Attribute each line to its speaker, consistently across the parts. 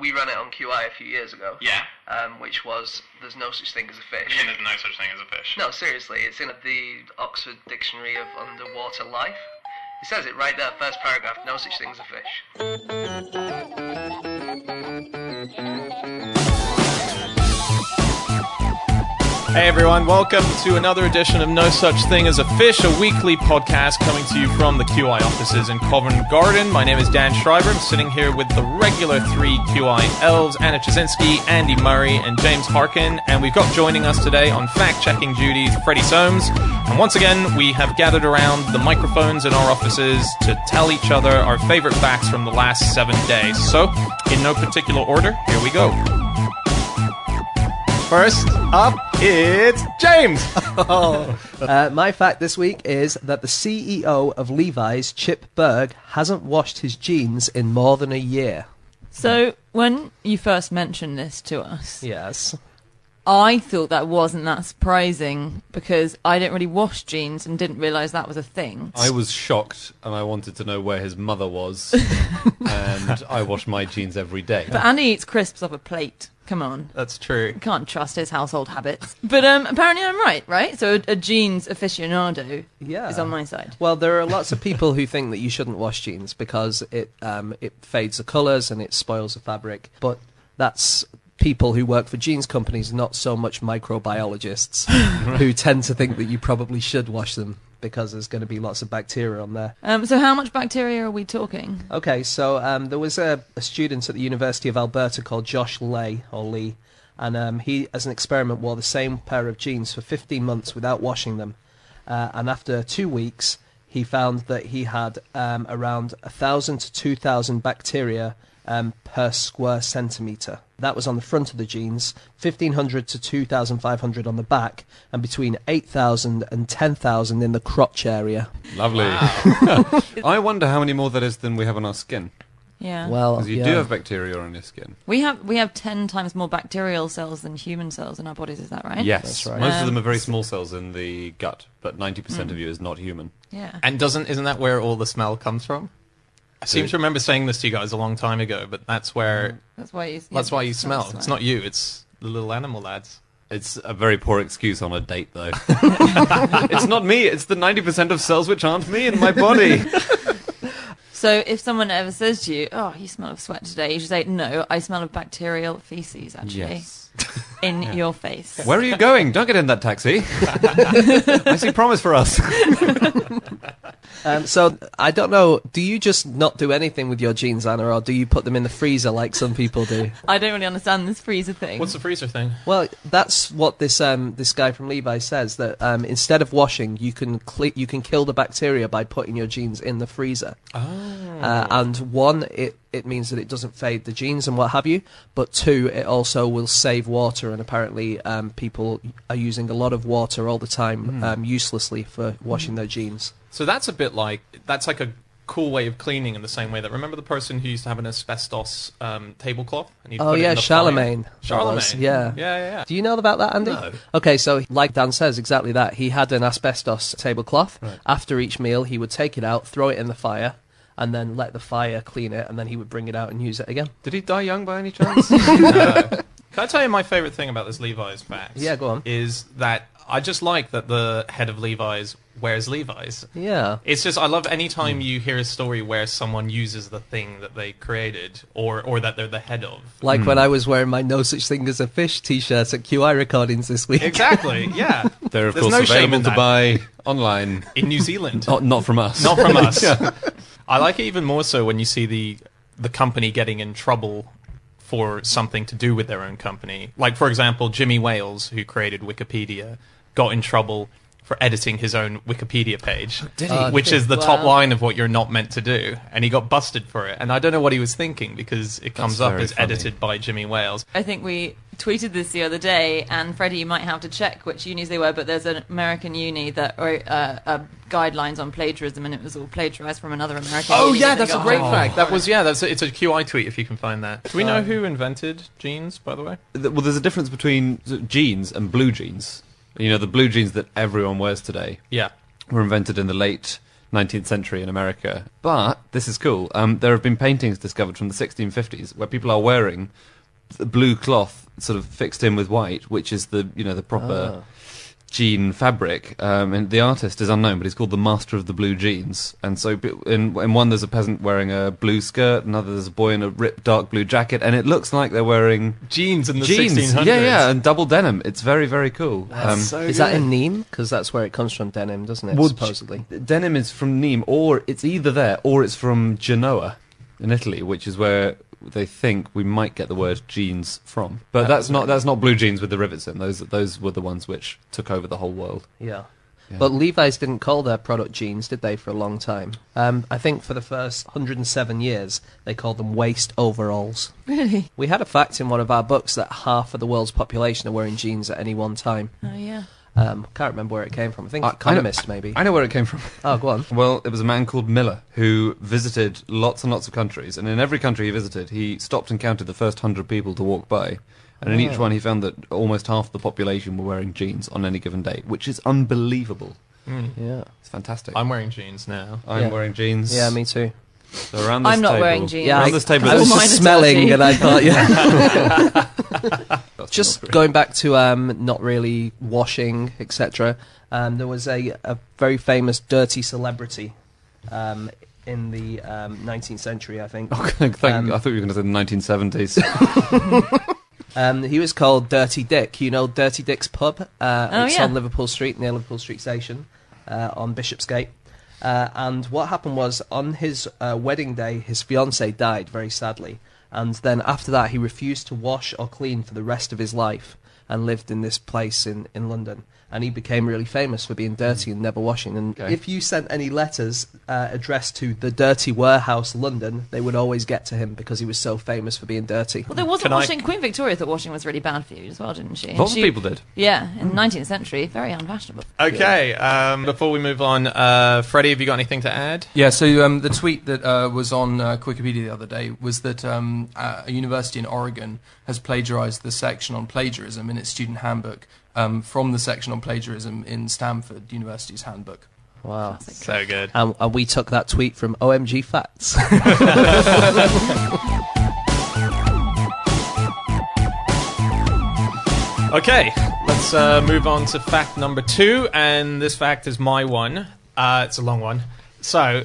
Speaker 1: We ran it on QI a few years ago.
Speaker 2: Yeah.
Speaker 1: Um, which was there's no such thing as a fish.
Speaker 2: Yeah, there's no such thing as a fish.
Speaker 1: No, seriously, it's in the Oxford Dictionary of Underwater Life. It says it right there, first paragraph. No such thing as a fish.
Speaker 3: Hey everyone, welcome to another edition of No Such Thing as a Fish, a weekly podcast coming to you from the QI offices in Covent Garden. My name is Dan Schreiber. I'm sitting here with the regular three QI elves, Anna Ptaszynski, Andy Murray, and James Harkin. And we've got joining us today on fact checking duties Freddie Soames. And once again, we have gathered around the microphones in our offices to tell each other our favorite facts from the last seven days. So, in no particular order, here we go. First up, it's James.
Speaker 4: Uh, my fact this week is that the CEO of Levi's, Chip Bergh, hasn't washed his jeans in more than a year.
Speaker 5: So when you first mentioned this to us,
Speaker 4: Yes.
Speaker 5: I thought that wasn't that surprising because I didn't really wash jeans and didn't realise that was a thing.
Speaker 6: I was shocked and I wanted to know where his mother was. and I wash my jeans every day.
Speaker 5: But Andy eats crisps off a plate. Come on.
Speaker 3: That's true.
Speaker 5: Can't trust his household habits. But um, apparently I'm right, right? So a, a jeans aficionado
Speaker 4: Yeah.
Speaker 5: is on my side.
Speaker 4: Well, there are lots of people who think that you shouldn't wash jeans because it um, it fades the colours and it spoils the fabric. But that's people who work for jeans companies, not so much microbiologists, who tend to think that you probably should wash them because there's going to be lots of bacteria on there.
Speaker 5: Um, so how much bacteria are we talking?
Speaker 4: Okay, so um, there was a, a student at the University of Alberta called Josh Lay or Lee, and um, he, as an experiment, wore the same pair of jeans for 15 months without washing them, uh, and after two weeks, he found that he had um, around a thousand to two thousand bacteria um, per square centimeter. That was on the front of the jeans, 1500 to 2500 on the back, and between 8000 and 10,000 in the crotch area.
Speaker 6: Lovely. I wonder how many more that is than we have on our skin.
Speaker 5: Yeah.
Speaker 4: Well,
Speaker 6: Because you
Speaker 4: yeah.
Speaker 6: do have bacteria on your skin.
Speaker 5: we have we have ten times more bacterial cells than human cells in our bodies. Is that right?
Speaker 6: Yes.
Speaker 4: That's right.
Speaker 6: Most of
Speaker 5: Um,
Speaker 6: them are very small cells in the gut, but 90% of you is not human.
Speaker 5: Yeah.
Speaker 3: And doesn't isn't that where all the smell comes from? I seem to remember saying this to you guys a long time ago, but that's where mm.
Speaker 5: That's why you.
Speaker 3: that's why you
Speaker 5: it's
Speaker 3: smell. It's not you. It's the little animal lads.
Speaker 6: It's a very poor excuse on a date, though. it's not me, it's the 90% of cells which aren't me in my body.
Speaker 5: So if someone ever says to you, "Oh, you smell of sweat today," you should say, "No, I smell of bacterial feces actually in your face."
Speaker 6: Where are you going? Don't get in that taxi. I see promise for us.
Speaker 4: Um, so I don't know. Do you just not do anything with your jeans, Anna, or do you put them in the freezer like some people do?
Speaker 5: I don't really understand this freezer thing.
Speaker 3: What's the freezer thing?
Speaker 4: Well, that's what this um, this guy from Levi says. That um, instead of washing, you can cle you can kill the bacteria by putting your jeans in the freezer. Uh, and one, it it means that it doesn't fade the jeans and what have you. But two, it also will save water. And apparently, um, people are using a lot of water all the time um, uselessly for washing their jeans.
Speaker 3: So that's a bit like that's like a cool way of cleaning in the same way that remember the person who used to have an asbestos um, tablecloth and he'd
Speaker 4: Oh
Speaker 3: put it
Speaker 4: yeah,
Speaker 3: in the
Speaker 4: Charlemagne.
Speaker 3: fire? Charlemagne.
Speaker 4: was, yeah.
Speaker 3: Yeah, yeah, yeah.
Speaker 4: Do you know about that, Andy?
Speaker 6: No.
Speaker 4: Okay, so like Dan says, exactly that. He had an asbestos tablecloth. right. After each meal, he would take it out, throw it in the fire, and then let the fire clean it, and then he would bring it out and use it again.
Speaker 6: Did he die young by any chance?
Speaker 3: Can I tell you my favorite thing about this Levi's fact?
Speaker 4: Yeah, go on.
Speaker 3: Is that I just like that the head of Levi's wears Levi's.
Speaker 4: Yeah.
Speaker 3: It's just I love any time hmm. you hear a story where someone uses the thing that they created or or that they're the head of.
Speaker 4: Like hmm. when I was wearing my No Such Thing as a Fish t shirt at QI recordings this week.
Speaker 3: Exactly. Yeah.
Speaker 6: They're, of
Speaker 3: There's
Speaker 6: course,
Speaker 3: no shame
Speaker 6: available
Speaker 3: in
Speaker 6: to buy online.
Speaker 3: In New Zealand.
Speaker 6: Not, not from us.
Speaker 3: Not from us. I like it even more so when you see the the company getting in trouble for something to do with their own company. Like for example, Jimmy Wales, who created Wikipedia, got in trouble for editing his own Wikipedia page,
Speaker 6: Did
Speaker 4: he?
Speaker 3: which is the top line of what you're not meant to do, and he got busted for it. And I don't know what he was thinking because it comes up as
Speaker 6: funny.
Speaker 3: edited by Jimmy Wales.
Speaker 5: I think we tweeted this the other day, and Freddie, you might have to check which unis they were, but there's an American uni that wrote uh, uh, guidelines on plagiarism, and it was all plagiarized from another American
Speaker 3: Oh
Speaker 5: uni
Speaker 3: yeah,
Speaker 5: that
Speaker 3: that's a great
Speaker 5: hung
Speaker 3: fact. That was yeah. That's a, it's a QI tweet if you can find that. Do we know who invented jeans, by the way?
Speaker 6: Th- Well, there's a difference between s- jeans and blue jeans. You know, the blue jeans that everyone wears today
Speaker 3: Yeah.
Speaker 6: were invented in the late 19th century in America. But this is cool. Um, there have been paintings discovered from the 1650s where people are wearing the blue cloth sort of fixed in with white, which is the you know the proper jean fabric. Um, and the artist is unknown, but he's called the master of the blue jeans. And so in, in one there's a peasant wearing a blue skirt, another there's a boy in a ripped dark blue jacket, and it looks like they're wearing
Speaker 3: Jeans in the
Speaker 6: jeans.
Speaker 3: 1600s.
Speaker 6: Yeah, yeah, and double denim. It's very very cool. Um,
Speaker 4: Is that in Nîmes? Because that's where it comes from, denim, doesn't it?
Speaker 6: Well,
Speaker 4: supposedly.
Speaker 6: d- denim is from Nîmes, or it's either there or it's from Genoa in Italy, which is where they think we might get the word jeans from. But that's not that's not blue jeans with the rivets in. Those those were the ones which took over the whole world.
Speaker 4: Yeah.
Speaker 6: Yeah.
Speaker 4: But Levi's didn't call their product jeans, did they, for a long time? Um, I think for the first 107 years, they called them waist overalls.
Speaker 5: Really?
Speaker 4: We had a fact in one of our books that half of the world's population are wearing jeans at any one time.
Speaker 5: Oh yeah.
Speaker 4: Um, can't remember where it came from. I think
Speaker 6: I- I know-
Speaker 4: Economist, maybe.
Speaker 6: I know where it came from.
Speaker 4: Oh, go on.
Speaker 6: Well, it was a man called Miller who visited lots and lots of countries, and in every country he visited, he stopped and counted the first hundred people to walk by. And in each one, he found that almost half the population were wearing jeans on any given day, which is unbelievable.
Speaker 3: Mm.
Speaker 4: Yeah.
Speaker 6: It's fantastic.
Speaker 3: I'm wearing jeans now.
Speaker 6: I'm
Speaker 4: Yeah.
Speaker 6: wearing jeans.
Speaker 4: Yeah, me too.
Speaker 6: So around this
Speaker 5: I'm not
Speaker 6: table-
Speaker 5: wearing jeans.
Speaker 4: Yeah,
Speaker 6: around
Speaker 4: I,
Speaker 6: this table,
Speaker 4: I was just smelling
Speaker 5: dirty.
Speaker 4: and I thought, yeah.
Speaker 6: That's
Speaker 4: just
Speaker 6: not
Speaker 4: going back to um, not really washing, etc. Um, there was a, a very famous dirty celebrity um, in the um, 19th century, I think.
Speaker 6: Oh, thank,
Speaker 4: Um,
Speaker 6: I thought you were going to say the 1970s.
Speaker 4: Um, he was called Dirty Dick. You know Dirty Dick's pub? Uh,
Speaker 5: Oh,
Speaker 4: it's
Speaker 5: yeah.
Speaker 4: on Liverpool Street, near Liverpool Street Station, uh, on Bishopsgate. Uh, and what happened was, on his uh, wedding day, his fiancée died very sadly. And then after that, he refused to wash or clean for the rest of his life and lived in this place in, in London. And he became really famous for being dirty and never washing. And
Speaker 6: Okay.
Speaker 4: if you sent any letters uh, addressed to the Dirty Warehouse, London, they would always get to him because he was so famous for being dirty.
Speaker 5: Well, there wasn't
Speaker 3: Can I-
Speaker 5: washing. Queen Victoria thought washing was really bad for you as well, didn't she? And
Speaker 6: Lots of people did.
Speaker 5: Yeah, in the 19th century, very unfashionable.
Speaker 3: Okay, um, before we move on, uh, Freddie, have you got anything to add?
Speaker 2: Yeah, so um, the tweet that uh, was on uh, Wikipedia the other day was that um, uh, a university in Oregon has plagiarized the section on plagiarism in its student handbook um, from the section on plagiarism in Stanford University's handbook.
Speaker 4: Wow.
Speaker 3: So good.
Speaker 4: And, and we took that tweet from OMG Facts.
Speaker 3: Okay, let's uh, move on to fact number two, and this fact is my one. Uh, it's a long one. So,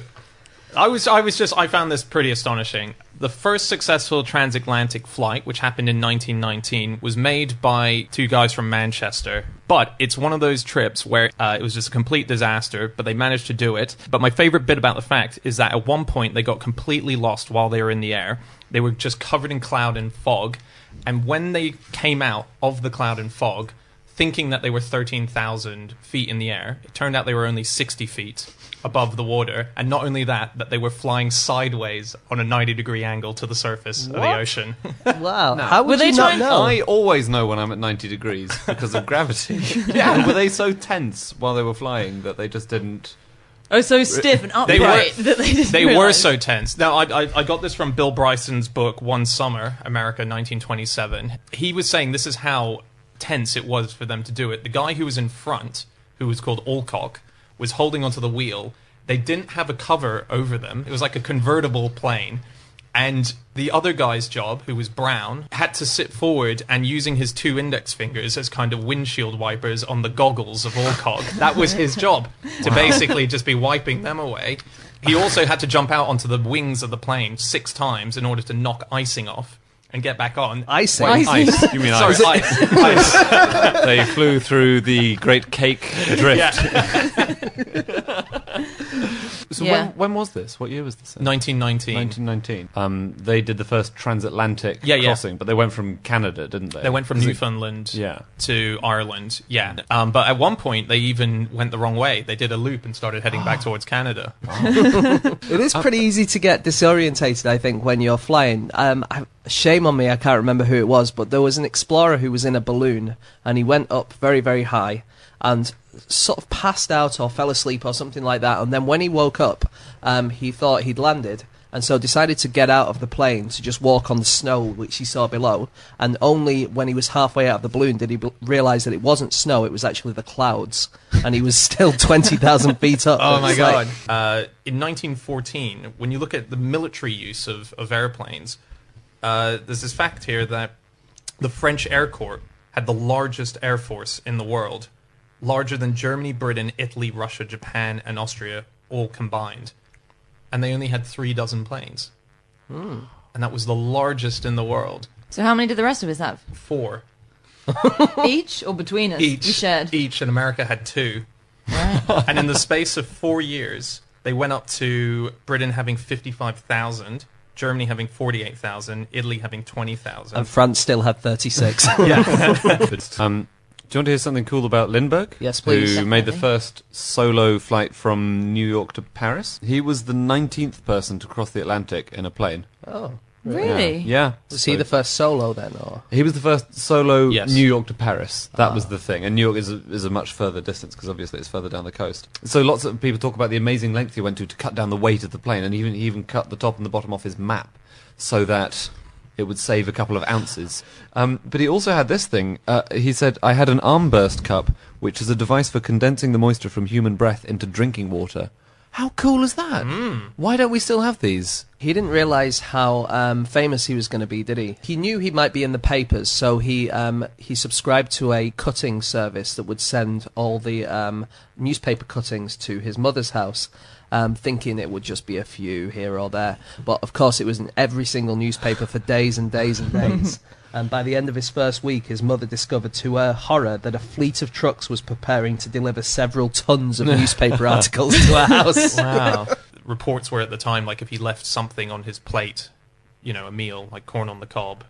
Speaker 3: I was, I was just, I found this pretty astonishing. The first successful transatlantic flight, which happened in 1919, was made by two guys from Manchester. But it's one of those trips where uh, it was just a complete disaster, but they managed to do it. But my favorite bit about the fact is that at one point they got completely lost while they were in the air. They were just covered in cloud and fog. And when they came out of the cloud and fog, thinking that they were 13,000 feet in the air, it turned out they were only 60 feet above the water. And not only that, that they were flying sideways on a 90 degree angle to the surface of the
Speaker 4: What?
Speaker 3: ocean.
Speaker 4: wow. How would
Speaker 5: Were they
Speaker 4: you not
Speaker 5: trying-
Speaker 4: know?
Speaker 6: I always know when I'm at 90 degrees because of gravity. yeah. Were they so tense while they were flying that they just didn't?
Speaker 5: Oh, so stiff and
Speaker 3: They were-
Speaker 5: upright that they didn't
Speaker 3: they were
Speaker 5: realise.
Speaker 3: so tense. Now, I, I, I got this from Bill Bryson's book, One Summer, America 1927. He was saying this is how tense it was for them to do it. The guy who was in front, who was called Alcock, was holding onto the wheel. They didn't have a cover over them. It was like a convertible plane. And the other guy's job, who was Brown, had to sit forward and using his two index fingers as kind of windshield wipers on the goggles of Alcock. that was his job, to basically just be wiping them away. He also had to jump out onto the wings of the plane six times in order to knock icing off and get back on.
Speaker 4: Icing?
Speaker 3: When-
Speaker 6: Ice. You mean
Speaker 3: Sorry,
Speaker 6: ice?
Speaker 3: ice. ice.
Speaker 6: they flew through the Great Cake Drift.
Speaker 3: Yeah.
Speaker 6: So
Speaker 5: Yeah.
Speaker 6: when, when was this? What year was this? in?
Speaker 3: 1919.
Speaker 6: 1919. Um, they did the first transatlantic
Speaker 3: Yeah, yeah.
Speaker 6: crossing, but they went from Canada, didn't they?
Speaker 3: They went from
Speaker 6: Is it-
Speaker 3: Newfoundland
Speaker 6: Yeah.
Speaker 3: to Ireland. Yeah. Um, but at one point, they even went the wrong way. They did a loop and started heading back towards Canada.
Speaker 4: It is pretty easy to get disorientated, I think, when you're flying. Um, I, shame on me, I can't remember who it was, but there was an explorer who was in a balloon and he went up very, very high and sort of passed out or fell asleep or something like that. And then when he woke up, um, he thought he'd landed. and so decided to get out of the plane to just walk on the snow which he saw below. And only when he was halfway out of the balloon did he b- realize that it wasn't snow; it was actually the clouds, and he was still twenty thousand feet up.
Speaker 3: Oh my
Speaker 4: It's like-
Speaker 3: god! Uh, in 1914, when you look at the military use of, of airplanes, uh, there's this fact here that the French Air Corps had the largest air force in the world, larger than Germany, Britain, Italy, Russia, Japan, and Austria all combined, and they only had three dozen planes,
Speaker 4: Hmm.
Speaker 3: and that was the largest in the world.
Speaker 5: So how many did the rest of us have?
Speaker 3: Four
Speaker 5: Each or between us?
Speaker 3: each,
Speaker 5: We shared.
Speaker 3: each, and America had two.
Speaker 5: Right.
Speaker 3: and in the space of four years, they went up to Britain having 55,000, Germany having 48,000, Italy having 20,000.
Speaker 4: and France still had thirty-six.
Speaker 6: Um, do you want to hear something cool about Lindbergh?
Speaker 4: Yes, please.
Speaker 6: Who made the first solo flight from New York to Paris? He was the 19th person to cross the Atlantic in a plane.
Speaker 4: oh,
Speaker 5: Really?
Speaker 6: Yeah.
Speaker 4: was he the first solo then, or?
Speaker 6: He was the first solo
Speaker 3: Yes.
Speaker 6: New York to Paris. That
Speaker 4: Ah.
Speaker 6: was the thing. And New York is a, is a much further distance because obviously it's further down the coast. So lots of people talk about the amazing length he went to to cut down the weight of the plane, and even he even cut the top and the bottom off his map so that it would save a couple of ounces. Um, but he also had this thing. Uh, he said, "I had an Armbrust cup, which is a device for condensing the moisture from human breath into drinking water." How cool is that? Why don't we still have these?
Speaker 4: He didn't realize how um, famous he was going to be, did he? He knew he might be in the papers, so he um, he subscribed to a cutting service that would send all the um, newspaper cuttings to his mother's house, um, thinking it would just be a few here or there. But of course, it was in every single newspaper for days and days and days. And by the end of his first week, his mother discovered to her horror that a fleet of trucks was preparing to deliver several tons of newspaper articles to her house.
Speaker 3: Wow. Reports were at the time like if he left something on his plate, you know, a meal like corn on the cob,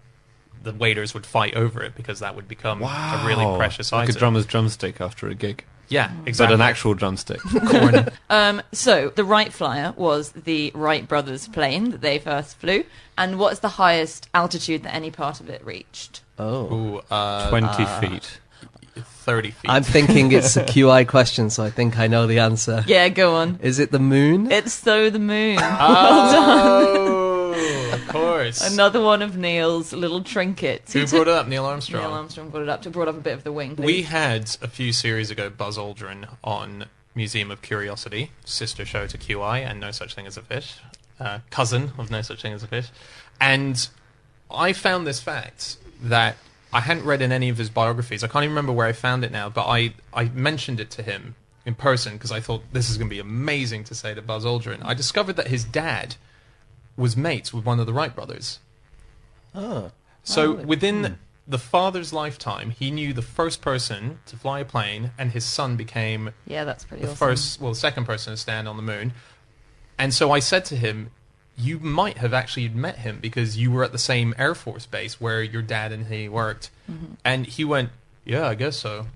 Speaker 3: the waiters would fight over it because that would become a really precious
Speaker 6: like
Speaker 3: item.
Speaker 6: Like a drummer's drumstick after a gig,
Speaker 3: yeah,
Speaker 6: but an actual drumstick.
Speaker 3: corn.
Speaker 5: Um, so the Wright Flyer was the Wright brothers' plane that they first flew. And what's the highest altitude that any part of it reached?
Speaker 4: Oh.
Speaker 3: Ooh, uh,
Speaker 6: Twenty feet.
Speaker 3: 30 feet.
Speaker 4: I'm thinking it's a QI question, so I think I know the answer.
Speaker 5: Yeah, go on.
Speaker 4: Is it the moon?
Speaker 5: It's so the moon.
Speaker 3: Oh, of course.
Speaker 5: Another one of Neil's little trinkets.
Speaker 3: Who brought it up? Neil Armstrong.
Speaker 5: Neil Armstrong brought it up. To brought up a bit of the wing.
Speaker 3: We had a few series ago Buzz Aldrin on Museum of Curiosity, sister show to QI and No Such Thing as a Fish, uh, cousin of No Such Thing as a Fish. And I found this fact that I hadn't read in any of his biographies. I can't even remember where I found it now, but I, I mentioned it to him in person because I thought this is going to be amazing to say to Buzz Aldrin. I discovered that his dad was mates with one of the Wright brothers.
Speaker 4: oh.
Speaker 3: So ah, within hmm. the father's lifetime, he knew the first person to fly a plane, and his son became
Speaker 5: yeah, that's pretty
Speaker 3: the
Speaker 5: awesome.
Speaker 3: first, well, the second person to stand on the moon. And so I said to him, "You might have actually met him because you were at the same Air Force base where your dad and he worked."
Speaker 5: Mm-hmm.
Speaker 3: And he went, "Yeah, I guess so."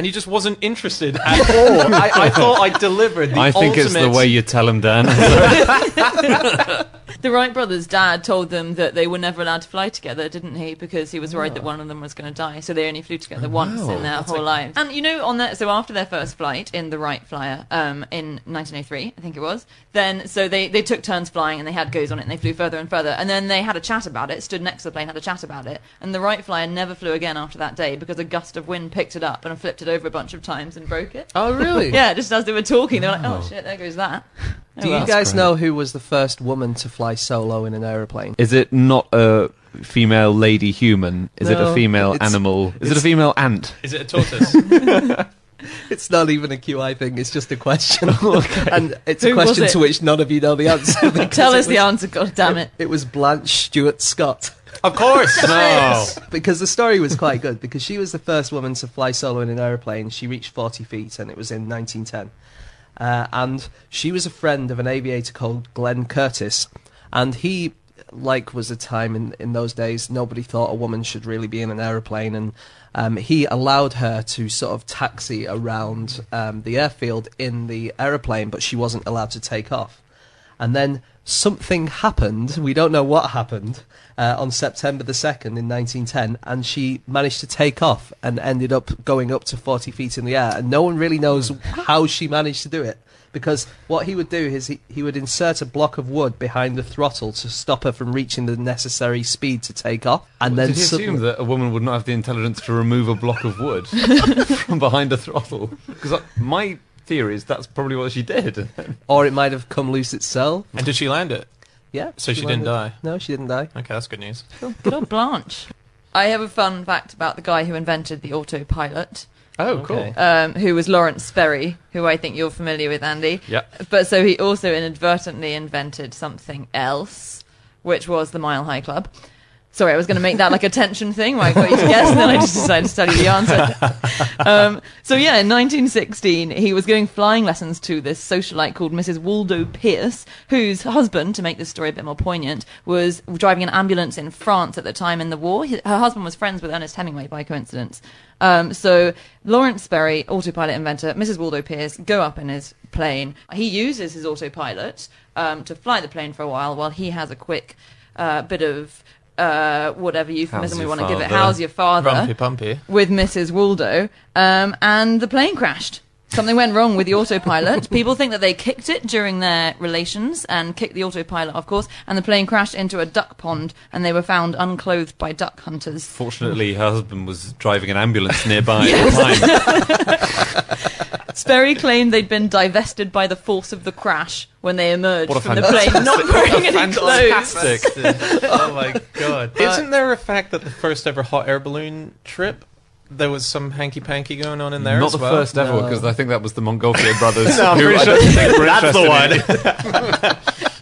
Speaker 3: And he just wasn't interested at all. I, I thought I delivered the
Speaker 6: I think it's the
Speaker 3: ultimate-
Speaker 6: way you tell them, Dan.
Speaker 5: The Wright brothers' dad told them that they were never allowed to fly together, didn't he? Because he was worried that one of them was going to die. So they only flew together once in their whole lives. And you know, on that, so after their first flight in the Wright Flyer um, in 1903, I think it was, then so they, they took turns flying and they had goes on it and they flew further and further. And then they had a chat about it, stood next to the plane, had a chat about it. And the Wright Flyer never flew again after that day because a gust of wind picked it up and flipped it over a bunch of times and broke it.
Speaker 4: Oh, really?
Speaker 5: Yeah, just as they were talking, they were like, oh, oh. shit, there goes that. Oh,
Speaker 4: Do you
Speaker 5: well.
Speaker 4: guys
Speaker 6: great.
Speaker 4: know who was the first woman to fly solo in an aeroplane?
Speaker 6: Is it not a female lady human? Is it
Speaker 4: No,
Speaker 6: a female
Speaker 4: it's-
Speaker 6: animal? Is it a female ant?
Speaker 3: Is it a tortoise?
Speaker 4: It's not even a QI thing. It's just a question, and it's
Speaker 5: Who
Speaker 4: a
Speaker 5: was
Speaker 4: question
Speaker 5: it?
Speaker 4: to which none of you know the answer. because
Speaker 5: Tell
Speaker 4: it
Speaker 5: us the
Speaker 4: was-
Speaker 5: answer, god damn it.
Speaker 4: It was Blanche Stuart Scott.
Speaker 3: Of course.
Speaker 6: No.
Speaker 4: because the story was quite good because she was the first woman to fly solo in an aeroplane. She reached 40 feet and it was in 1910. Uh, and she was a friend of an aviator called Glenn Curtiss. And he, like was a time in, in those days, nobody thought a woman should really be in an aeroplane. And um, he allowed her to sort of taxi around um, the airfield in the aeroplane, but she wasn't allowed to take off. And then something happened. We don't know what happened uh, on September the second in 1910, and she managed to take off and ended up going up to 40 feet in the air. And no one really knows how she managed to do it. Because what he would do is he, he would insert a block of wood behind the throttle to stop her from reaching the necessary speed to take off, and then
Speaker 6: Did he
Speaker 4: suddenly-
Speaker 6: assume that a woman would not have the intelligence to remove a block of wood from behind a throttle? Because my theory is that's probably what she did.
Speaker 4: or it might have come loose itself.
Speaker 3: And did she land it?
Speaker 4: Yeah.
Speaker 3: So she didn't die?
Speaker 4: No, she didn't die.
Speaker 3: Okay, that's good news.
Speaker 5: Good old Blanche. I have a fun fact about the guy who invented the autopilot,
Speaker 3: Oh, cool.
Speaker 4: Okay.
Speaker 5: um, who was Lawrence Sperry, who I think you're familiar with, Andy.
Speaker 6: Yeah.
Speaker 5: But so he also inadvertently invented something else, which was the Mile High Club. Sorry, I was going to make that like a tension thing where I got you to guess, and then I just decided to tell you the answer. Um, so yeah, in 1916, he was giving flying lessons to this socialite called Mrs. Waldo Peirce, whose husband, to make this story a bit more poignant, was driving an ambulance in France at the time in the war. Her husband was friends with Ernest Hemingway by coincidence. Um, so Lawrence Sperry, autopilot inventor, Mrs. Waldo Peirce, go up in his plane. He uses his autopilot um, to fly the plane for a while while he has a quick uh, bit of uh, whatever euphemism we want to give it. How's your father?
Speaker 3: Rumpy pumpy.
Speaker 5: with Mrs. Waldo, um, and the plane crashed. Something went wrong with the autopilot. People think that they kicked it during their relations and kicked the autopilot, of course, and the plane crashed into a duck pond, and they were found unclothed by duck hunters.
Speaker 6: Fortunately, her husband was driving an ambulance nearby at the time.
Speaker 5: Sperry claimed they'd been divested by the force of the crash when they emerged
Speaker 6: What a
Speaker 5: from the plane, not wearing any clothes.
Speaker 3: Oh my god! Isn't there a fact that the first ever hot air balloon trip, there was some hanky panky going on in there
Speaker 6: Not
Speaker 3: as
Speaker 6: the
Speaker 3: well?
Speaker 6: first ever,
Speaker 4: No.
Speaker 6: because I think that was the Montgolfier brothers.
Speaker 3: No, I'm
Speaker 6: who
Speaker 3: pretty
Speaker 6: I
Speaker 3: sure
Speaker 6: don't think were
Speaker 3: that's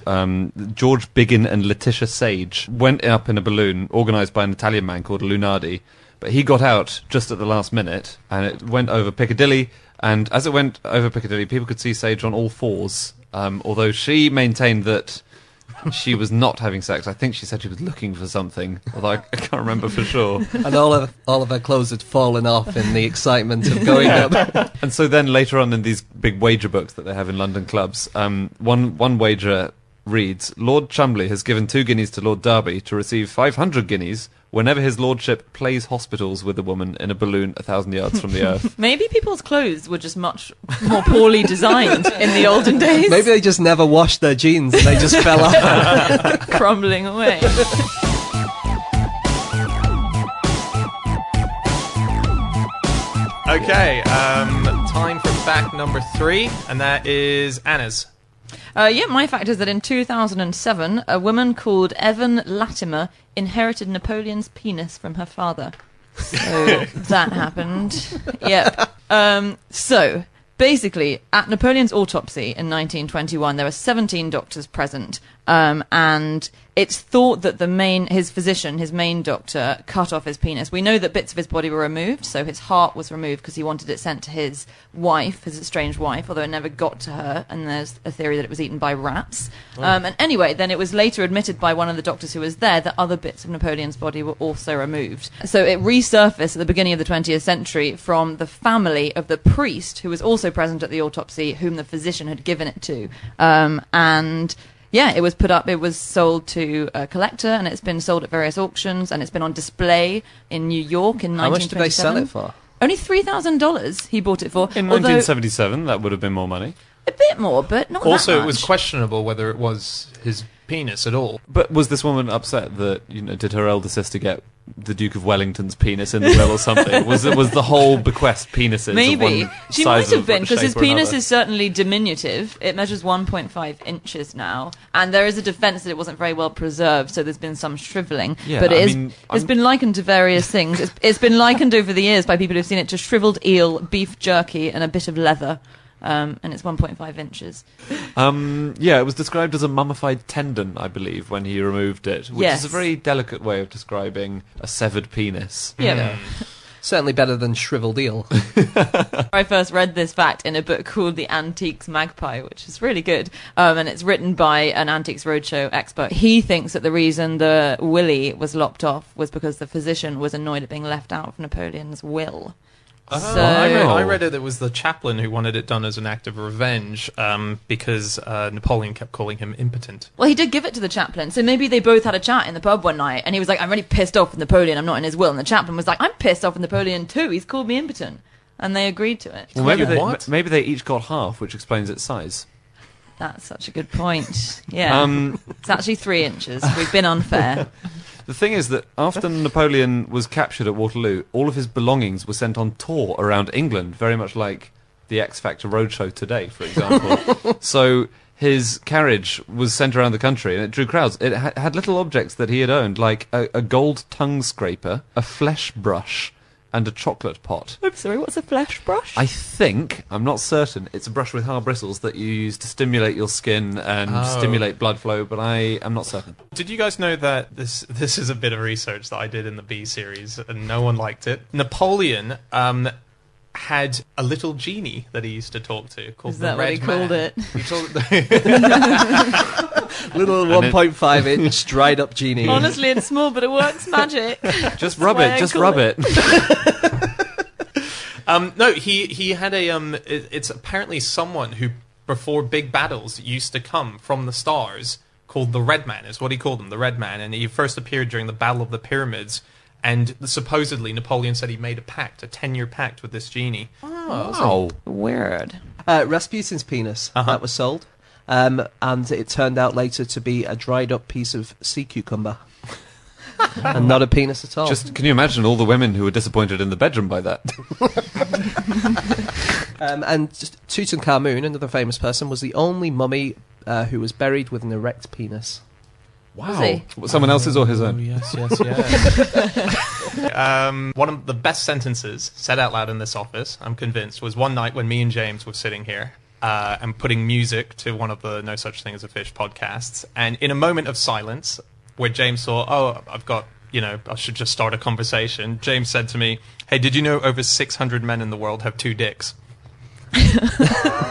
Speaker 3: the
Speaker 6: one. um, George Biggin and Letitia Sage went up in a balloon organised by an Italian man called Lunardi, but he got out just at the last minute, and it went over Piccadilly. And as it went over Piccadilly, people could see Sage on all fours. Um, although she maintained that she was not having sex. I think she said she was looking for something, although I, I can't remember for sure.
Speaker 4: and all of all of her clothes had fallen off in the excitement of going up.
Speaker 6: And so then later on in these big wager books that they have in London clubs, um, one one wager reads: Lord Cholmondeley has given two guineas to Lord Derby to receive five hundred guineas whenever his lordship plays hospitals with a woman in a balloon a thousand yards from the earth.
Speaker 5: Maybe people's clothes were just much more poorly designed in the olden days,
Speaker 4: Maybe they just never washed their jeans and they just fell off.
Speaker 5: crumbling away.
Speaker 3: Okay, um, time for fact number three, and that is Anna's.
Speaker 5: Uh, yeah, my fact is that in 2007, a woman called Evan Lattimer inherited Napoleon's penis from her father. So that happened. Yep. Um, so basically, at Napoleon's autopsy in 1921, there were 17 doctors present, um, and it's thought that the main, his physician, his main doctor, cut off his penis. We know that bits of his body were removed, so his heart was removed because he wanted it sent to his wife, his estranged wife, although it never got to her, and there's a theory that it was eaten by rats. Um, and anyway, then it was later admitted by one of the doctors who was there that other bits of Napoleon's body were also removed. So it resurfaced at the beginning of the 20th century from the family of the priest who was also present at the autopsy, whom the physician had given it to. Um, and yeah, it was put up, it was sold to a collector, and it's been sold at various auctions, and it's been on display in New York in
Speaker 4: How much did they sell it for?
Speaker 5: Only $3,000 he bought it for.
Speaker 6: In
Speaker 5: although
Speaker 6: 1977, that would have been more money.
Speaker 5: a bit more, but not
Speaker 3: Also,
Speaker 5: that
Speaker 3: it was
Speaker 5: much.
Speaker 3: questionable whether it was his penis at all.
Speaker 6: But was this woman upset that you know did her elder sister get the Duke of Wellington's penis in the will or something? was it was the whole bequest penises? of
Speaker 5: Maybe
Speaker 6: one
Speaker 5: she
Speaker 6: size
Speaker 5: might have been because his penis
Speaker 6: another?
Speaker 5: is certainly diminutive. It measures 1.5 inches now, and there is a defence that it wasn't very well preserved, so there's been some shrivelling.
Speaker 6: Yeah,
Speaker 5: but it
Speaker 6: I
Speaker 5: is,
Speaker 6: mean,
Speaker 5: it's
Speaker 6: I'm-
Speaker 5: been likened to various things. It's, it's been likened over the years by people who've seen it to shriveled eel, beef jerky, and a bit of leather. Um, and it's 1.5 inches.
Speaker 6: Um, yeah, it was described as a mummified tendon, I believe, when he removed it, which
Speaker 5: Yes.
Speaker 6: is a very delicate way of describing a severed penis.
Speaker 5: Yeah.
Speaker 4: Certainly better than shriveled eel.
Speaker 5: I first read this fact in a book called The Antiques Magpie, which is really good. Um, and it's written by an Antiques Roadshow expert. He thinks that the reason the willy was lopped off was because the physician was annoyed at being left out of Napoleon's will.
Speaker 3: Oh,
Speaker 5: So-
Speaker 3: I, read, I
Speaker 6: Oh.
Speaker 3: read it. It was the chaplain who wanted it done as an act of revenge um, because uh, Napoleon kept calling him impotent.
Speaker 5: Well, he did give it to the chaplain, so maybe they both had a chat in the pub one night, and he was like, "I'm really pissed off with Napoleon. I'm not in his will." And the chaplain was like, "I'm pissed off with Napoleon too. He's called me impotent," and they agreed to it.
Speaker 6: Well, maybe they,
Speaker 3: what?
Speaker 6: m- maybe they each got half, which explains its size.
Speaker 5: That's such a good point. Yeah,
Speaker 6: Um,
Speaker 5: it's actually three inches. We've been unfair.
Speaker 6: the thing is that after Napoleon was captured at Waterloo, all of his belongings were sent on tour around England, very much like the X Factor Roadshow today, for example. so his carriage was sent around the country, and it drew crowds. It ha- had little objects that he had owned, like a, a gold tongue scraper, a flesh brush, and a chocolate pot.
Speaker 5: I'm sorry. What's a flesh brush?
Speaker 6: I think, I'm not certain, it's a brush with hard bristles that you use to stimulate your skin and
Speaker 3: Oh.
Speaker 6: stimulate blood flow, but I am not certain.
Speaker 3: Did you guys know that this this is a bit of research that I did in the B series and no one liked it? Napoleon um, had a little genie that he used to talk to called
Speaker 5: Is
Speaker 3: the
Speaker 5: that what
Speaker 3: Red
Speaker 5: he called
Speaker 3: Man.
Speaker 5: it?
Speaker 3: He told
Speaker 4: Little 1.5 inch dried up genie.
Speaker 5: Honestly, it's small, but it works magic.
Speaker 6: Just rub
Speaker 5: why
Speaker 6: it, just rub
Speaker 5: it-
Speaker 6: it.
Speaker 3: Um, no, he he had a um. It, it's apparently someone who before big battles used to come from the stars called the Red Man is what he called him, the Red Man, and he first appeared during the Battle of the Pyramids. And supposedly Napoleon said he made a pact, a ten-year pact with this genie.
Speaker 6: Wow.
Speaker 5: Weird.
Speaker 4: Uh, Rasputin's penis
Speaker 3: Uh-huh.
Speaker 4: that was sold, um, and it turned out later to be a dried up piece of sea cucumber, and not a penis at all.
Speaker 6: Just can you imagine all the women who were disappointed in the bedroom by that?
Speaker 4: um, and just Tutankhamun, another famous person, was the only mummy uh, who was buried with an erect penis.
Speaker 5: Was he?
Speaker 6: Someone else's or his
Speaker 3: Oh,
Speaker 6: own?
Speaker 3: yes, yes, yes. um, one of the best sentences said out loud in this office, I'm convinced, was one night when me and James were sitting here uh, and putting music to one of the No Such Thing as a Fish podcasts. And in a moment of silence, where James saw, oh, I've got, you know, I should just start a conversation, James said to me, hey, did you know over 600 men in the world have two dicks?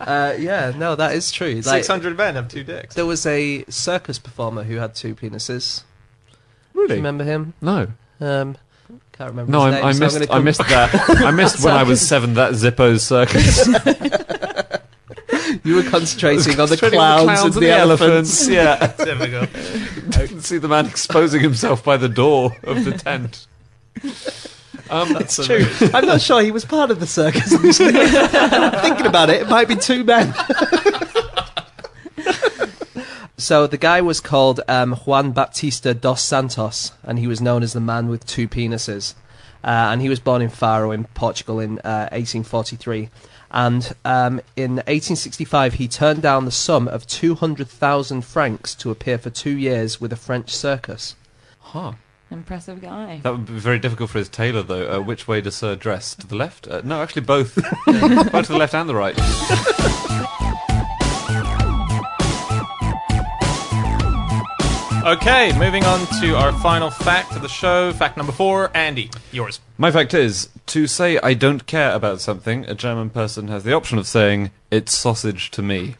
Speaker 4: Uh, yeah, no, that is true. Like,
Speaker 3: 600 men have two dicks.
Speaker 4: there was a circus performer who had two penises. Do
Speaker 6: Really?
Speaker 4: you remember him?
Speaker 6: No.
Speaker 4: Um, can't remember.
Speaker 6: No,
Speaker 4: his
Speaker 6: I,
Speaker 4: name,
Speaker 6: I
Speaker 4: so I'm
Speaker 6: missed. I missed that. I missed when I was seven. That Zippo's circus.
Speaker 4: You were concentrating on the
Speaker 6: Concentrating
Speaker 4: clowns, and the, elephants.
Speaker 6: Yeah,
Speaker 3: Typical.
Speaker 6: I can see the man exposing himself by the door of the tent. Um,
Speaker 4: It's true. I'm not sure he was part of the circus. I was thinking about it, it might be two men. So the guy was called um, Juan Baptista dos Santos, and he was known as the man with two penises. Uh, and he was born in Faro in Portugal in uh, 1843. And um, in 1865, he turned down the sum of 200,000 francs to appear for two years with a French circus.
Speaker 6: Huh.
Speaker 5: Impressive guy.
Speaker 6: That would be very difficult for his tailor, though. Uh, which way does Sir dress? To the left? Uh, no, actually both. both to the left and the right.
Speaker 3: Okay, moving on to our final fact of the show. Fact number four. Andy, yours.
Speaker 6: My fact is, to say I don't care about something, a German person has the option of saying, it's sausage to me.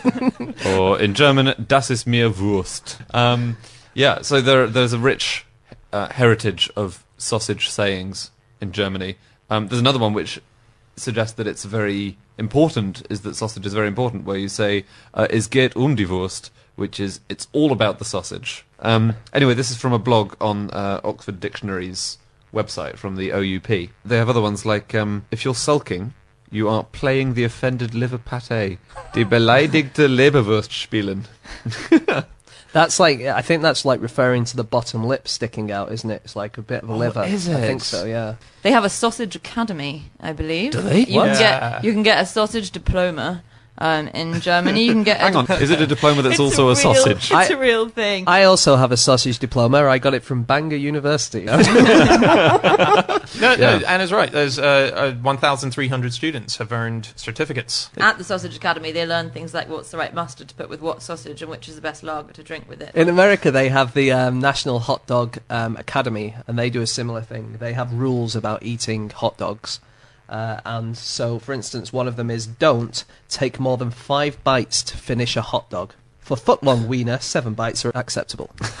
Speaker 6: or in German, das ist mir Wurst. Um, yeah, so there, there's a rich uh, heritage of sausage sayings in Germany. Um, there's another one which suggests that it's very important, is that sausage is very important, where you say, uh, es geht um die Wurst, which is, it's all about the sausage. Um, anyway, this is from a blog on uh, Oxford Dictionary's website from the OUP. They have other ones like, um, if you're sulking, you are playing the offended liver pate. Die beleidigte Leberwurst spielen.
Speaker 4: That's like I think that's like referring to the bottom lip sticking out, isn't it? It's like a bit of a liver.
Speaker 6: is it?
Speaker 4: I think so. Yeah.
Speaker 5: They have a sausage academy, I believe.
Speaker 6: Do they?
Speaker 5: You
Speaker 3: What?
Speaker 5: can
Speaker 3: Yeah.
Speaker 5: get you can get a sausage diploma um, in Germany. You can get.
Speaker 6: Hang
Speaker 5: a
Speaker 6: on, is it a diploma that's
Speaker 5: It's
Speaker 6: also a,
Speaker 5: real-
Speaker 6: sausage?
Speaker 5: It's
Speaker 4: I-
Speaker 5: a real thing.
Speaker 4: I also have a sausage diploma. I got it from Bangor University.
Speaker 3: No,
Speaker 6: Yeah.
Speaker 3: no, Anna's right. There's uh, uh, 1,300 students have earned certificates.
Speaker 5: At the Sausage Academy, they learn things like what's the right mustard to put with what sausage and which is the best lager to drink with it.
Speaker 4: In America, they have the um, National Hot Dog um, Academy, and they do a similar thing. They have rules about eating hot dogs. Uh, and so, for instance, one of them is don't take more than five bites to finish a hot dog. For footlong wiener, seven bites are acceptable.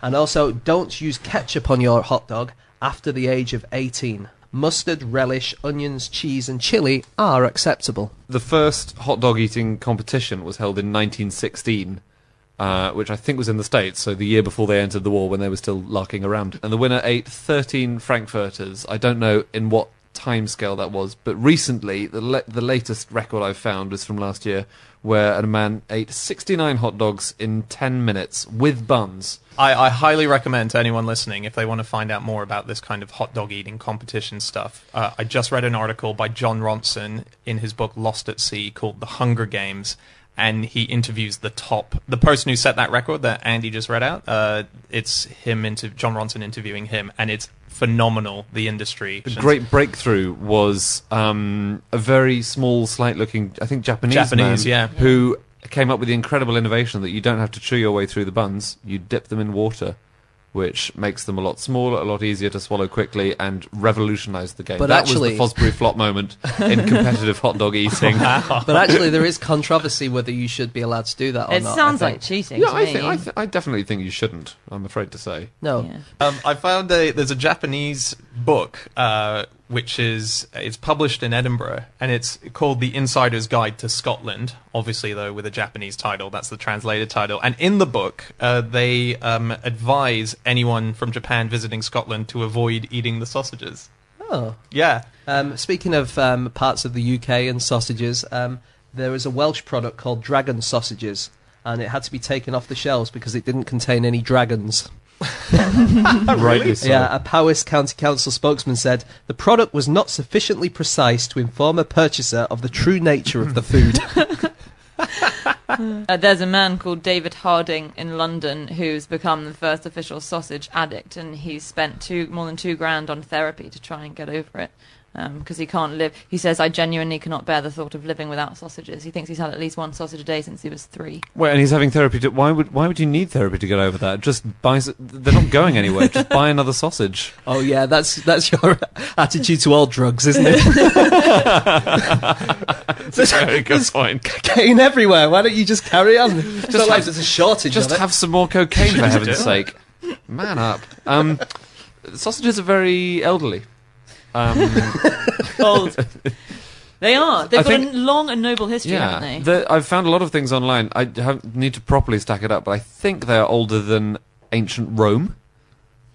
Speaker 4: and also, don't use ketchup on your hot dog after the age of 18. mustard, relish, onions, cheese, and chili are acceptable.
Speaker 6: The first hot dog eating competition was held in 1916, uh, which I think was in the States, so the year before they entered the war when they were still larking around. And the winner ate 13 Frankfurters. I don't know in what time scale that was, but recently, the, le- the latest record I've found was from last year, where a man ate 69 hot dogs in 10 minutes with buns.
Speaker 3: I, I highly recommend to anyone listening if they want to find out more about this kind of hot dog eating competition stuff. Uh, I just read an article by Jon Ronson in his book Lost at Sea called The Hunger Games, and he interviews the top, the person who set that record that Andy just read out. Uh, it's him, into Jon Ronson interviewing him, and it's phenomenal. The industry,
Speaker 6: The great breakthrough was um, a very small, slight-looking, I think Japanese,
Speaker 3: Japanese,
Speaker 6: man
Speaker 3: yeah.
Speaker 6: who came up with the incredible innovation that you don't have to chew your way through the buns; you dip them in water, which makes them a lot smaller, a lot easier to swallow quickly, and revolutionised the game.
Speaker 4: But
Speaker 6: that
Speaker 4: actually-
Speaker 6: was the Fosbury flop moment in competitive hot dog eating.
Speaker 4: But actually, there is controversy whether you should be allowed to do that or
Speaker 5: It
Speaker 4: not. I
Speaker 5: sounds like cheating
Speaker 6: Yeah,
Speaker 5: to
Speaker 6: I,
Speaker 5: me.
Speaker 6: think, I, th- I definitely think you shouldn't. I'm afraid to say.
Speaker 4: no.
Speaker 5: Yeah.
Speaker 3: Um, I found a there's a Japanese book uh, which is it's published in Edinburgh and it's called The Insider's Guide to Scotland. Obviously, though, with a Japanese title, that's the translated title. And in the book, uh, they um, advise anyone from Japan visiting Scotland to avoid eating the sausages.
Speaker 4: Oh.
Speaker 3: Yeah,
Speaker 4: Um, speaking of um, parts of the UK and sausages, um, there is a Welsh product called Dragon Sausages, and it had to be taken off the shelves because it didn't contain any dragons.
Speaker 6: Rightly so.
Speaker 4: Yeah, a Powys County Council spokesman said the product was not sufficiently precise to inform a purchaser of the true nature of the food.
Speaker 5: Uh, there's a man called David Harding in London who's become the first official sausage addict, and he's spent two more than two grand on therapy to try and get over it because he can't live. He says, "I genuinely cannot bear the thought of living without sausages." He thinks he's had at least one sausage a day since he was three.
Speaker 6: Well, and he's having therapy. To, why would why would you need therapy to get over that? Just buy. They're not going anywhere. Just buy another sausage.
Speaker 4: oh yeah, that's that's your attitude to all drugs, isn't it?
Speaker 6: That's a very good point.
Speaker 4: Cocaine everywhere. Why don't you just carry on? Just not like
Speaker 6: have-
Speaker 4: there's a shortage
Speaker 6: Just
Speaker 4: of it.
Speaker 6: have some more cocaine for heaven's sake. Man up. Um, sausages are very elderly. Um,
Speaker 5: Old. they are. They've
Speaker 6: I
Speaker 5: got
Speaker 6: think-
Speaker 5: a long and noble history,
Speaker 6: yeah,
Speaker 5: haven't they?
Speaker 6: the- I've found a lot of things online. I have, need to properly stack it up, but I think they are older than ancient Rome,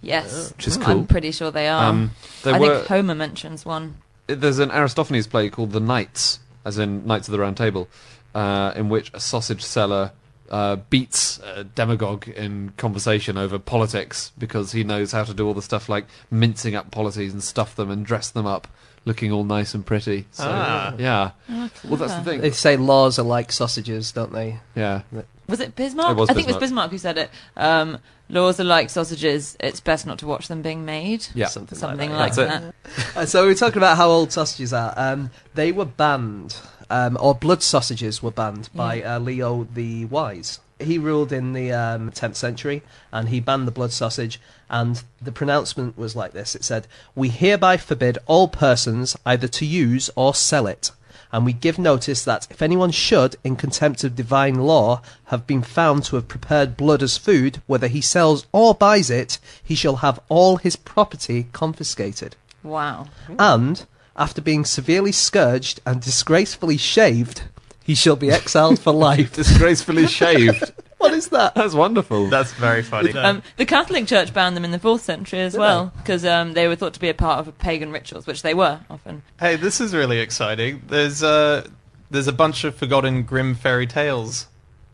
Speaker 5: yes,
Speaker 6: which is cool.
Speaker 5: I'm pretty sure they are.
Speaker 6: Um,
Speaker 5: I
Speaker 6: were.
Speaker 5: think Homer mentions one.
Speaker 6: there's an Aristophanes play called The Knights, as in Knights of the Round Table, uh, in which a sausage seller uh, beats a demagogue in conversation over politics because he knows how to do all the stuff like mincing up policies and stuff them and dress them up, looking all nice and pretty. So,
Speaker 3: Ah.
Speaker 6: yeah.
Speaker 5: Oh,
Speaker 6: Well, that's the
Speaker 5: thing.
Speaker 4: They say laws are like sausages, don't they?
Speaker 6: Yeah.
Speaker 5: Was it Bismarck?
Speaker 6: It was
Speaker 5: I think it was
Speaker 6: Bismarck.
Speaker 5: Bismarck who said it. Um, laws are like sausages. It's best not to watch them being made.
Speaker 6: Yeah.
Speaker 4: Something,
Speaker 5: Something
Speaker 4: like
Speaker 5: like, that.
Speaker 4: Uh, so we were talking about how old sausages are. Um, they were banned, um, or blood sausages were banned by uh, Leo the Wise. He ruled in the um, 10th century, and he banned the blood sausage. And the pronouncement was like this: It said, "We hereby forbid all persons either to use or sell it." And we give notice that if anyone should, in contempt of divine law, have been found to have prepared blood as food, whether he sells or buys it, he shall have all his property confiscated
Speaker 5: Wow.
Speaker 4: and after being severely scourged and disgracefully shaved, he shall be exiled for life.
Speaker 6: Disgracefully shaved.
Speaker 4: what is that?
Speaker 6: That's wonderful.
Speaker 3: that's very funny.
Speaker 5: Um, the Catholic Church banned them in the fourth century as
Speaker 4: Did
Speaker 5: well because um, they were thought to be a part of pagan rituals, which they were often.
Speaker 3: Hey, this is really exciting. There's uh, there's a bunch of forgotten Grimm fairy tales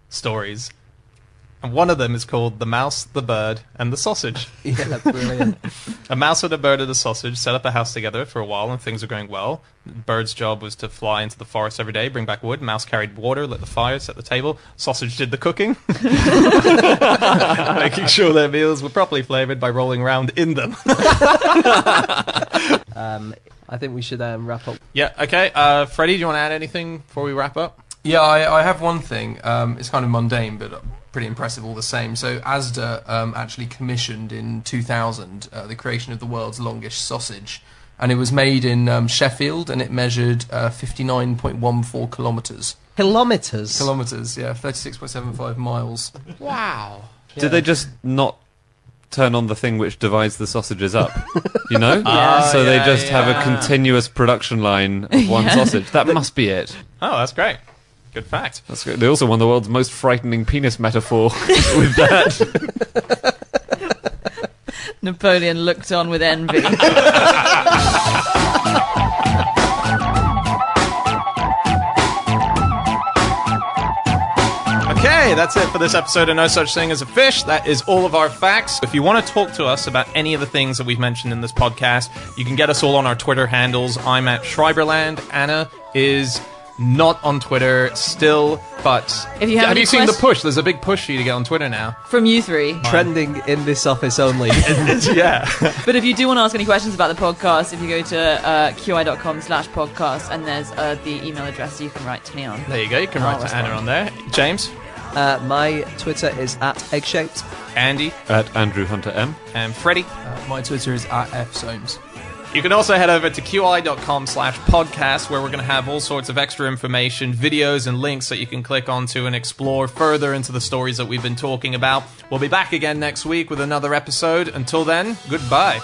Speaker 3: stories, and one of them is called "The Mouse, the Bird, and the Sausage."
Speaker 4: Yeah, brilliant.
Speaker 3: A mouse and a bird and a sausage set up a house together for a while, and things were going well. Bird's job was to fly into the forest every day, bring back wood. Mouse carried water, lit the fire, set the table. Sausage did the cooking, making sure their meals were properly flavored by rolling around in them.
Speaker 4: Um, I think we should um, wrap up.
Speaker 3: yeah. Okay. Uh, Freddie, do you want to add anything before we wrap up?
Speaker 2: Yeah, I, I have one thing. Um, it's kind of mundane, but pretty impressive all the same. So ASDA um, actually commissioned in 2000 uh, the creation of the world's longest sausage, and it was made in um, Sheffield, and it measured uh, 59.14 kilometres.
Speaker 4: Kilometers.
Speaker 2: Kilometres, yeah, 36.75 miles.
Speaker 6: wow. Did they just not turn on the thing which divides the sausages up. You know,
Speaker 3: Ah,
Speaker 6: so they
Speaker 3: yeah,
Speaker 6: just have a continuous production line of one
Speaker 5: Yeah.
Speaker 6: sausage. That must be it.
Speaker 3: Oh, that's great. Good fact.
Speaker 6: That's good. They also won the world's most frightening penis metaphor with that.
Speaker 5: Napoleon looked on with envy.
Speaker 3: Okay, that's it for this episode of No Such Thing as a Fish. That is all of our facts. If you want to talk to us about any of the things that we've mentioned in this podcast, you can get us all on our Twitter handles. I'm at Schreiberland. Anna is not on Twitter still, but
Speaker 5: If you have any
Speaker 3: you seen the push? There's a big push for you to get on Twitter now.
Speaker 5: From you three.
Speaker 4: Trending in this office only.
Speaker 3: yeah.
Speaker 5: But if you do want to ask any questions about the podcast, if you go to uh, qi.com slash podcast and there's uh, the email address you can write to me on.
Speaker 3: There you go. You can
Speaker 5: Oh,
Speaker 3: write
Speaker 5: that's
Speaker 3: to Anna
Speaker 5: fine.
Speaker 3: on there. James,
Speaker 4: uh, my Twitter is at eggshaped.
Speaker 3: Andy,
Speaker 6: At Andrew Hunter M.
Speaker 3: and Freddie.
Speaker 2: Uh, my Twitter is at F. fsoames.
Speaker 3: You can also head over to qi.com slash podcast where we're going to have all sorts of extra information, videos, and links that you can click onto and explore further into the stories that we've been talking about. We'll be back again next week with another episode. Until then, goodbye.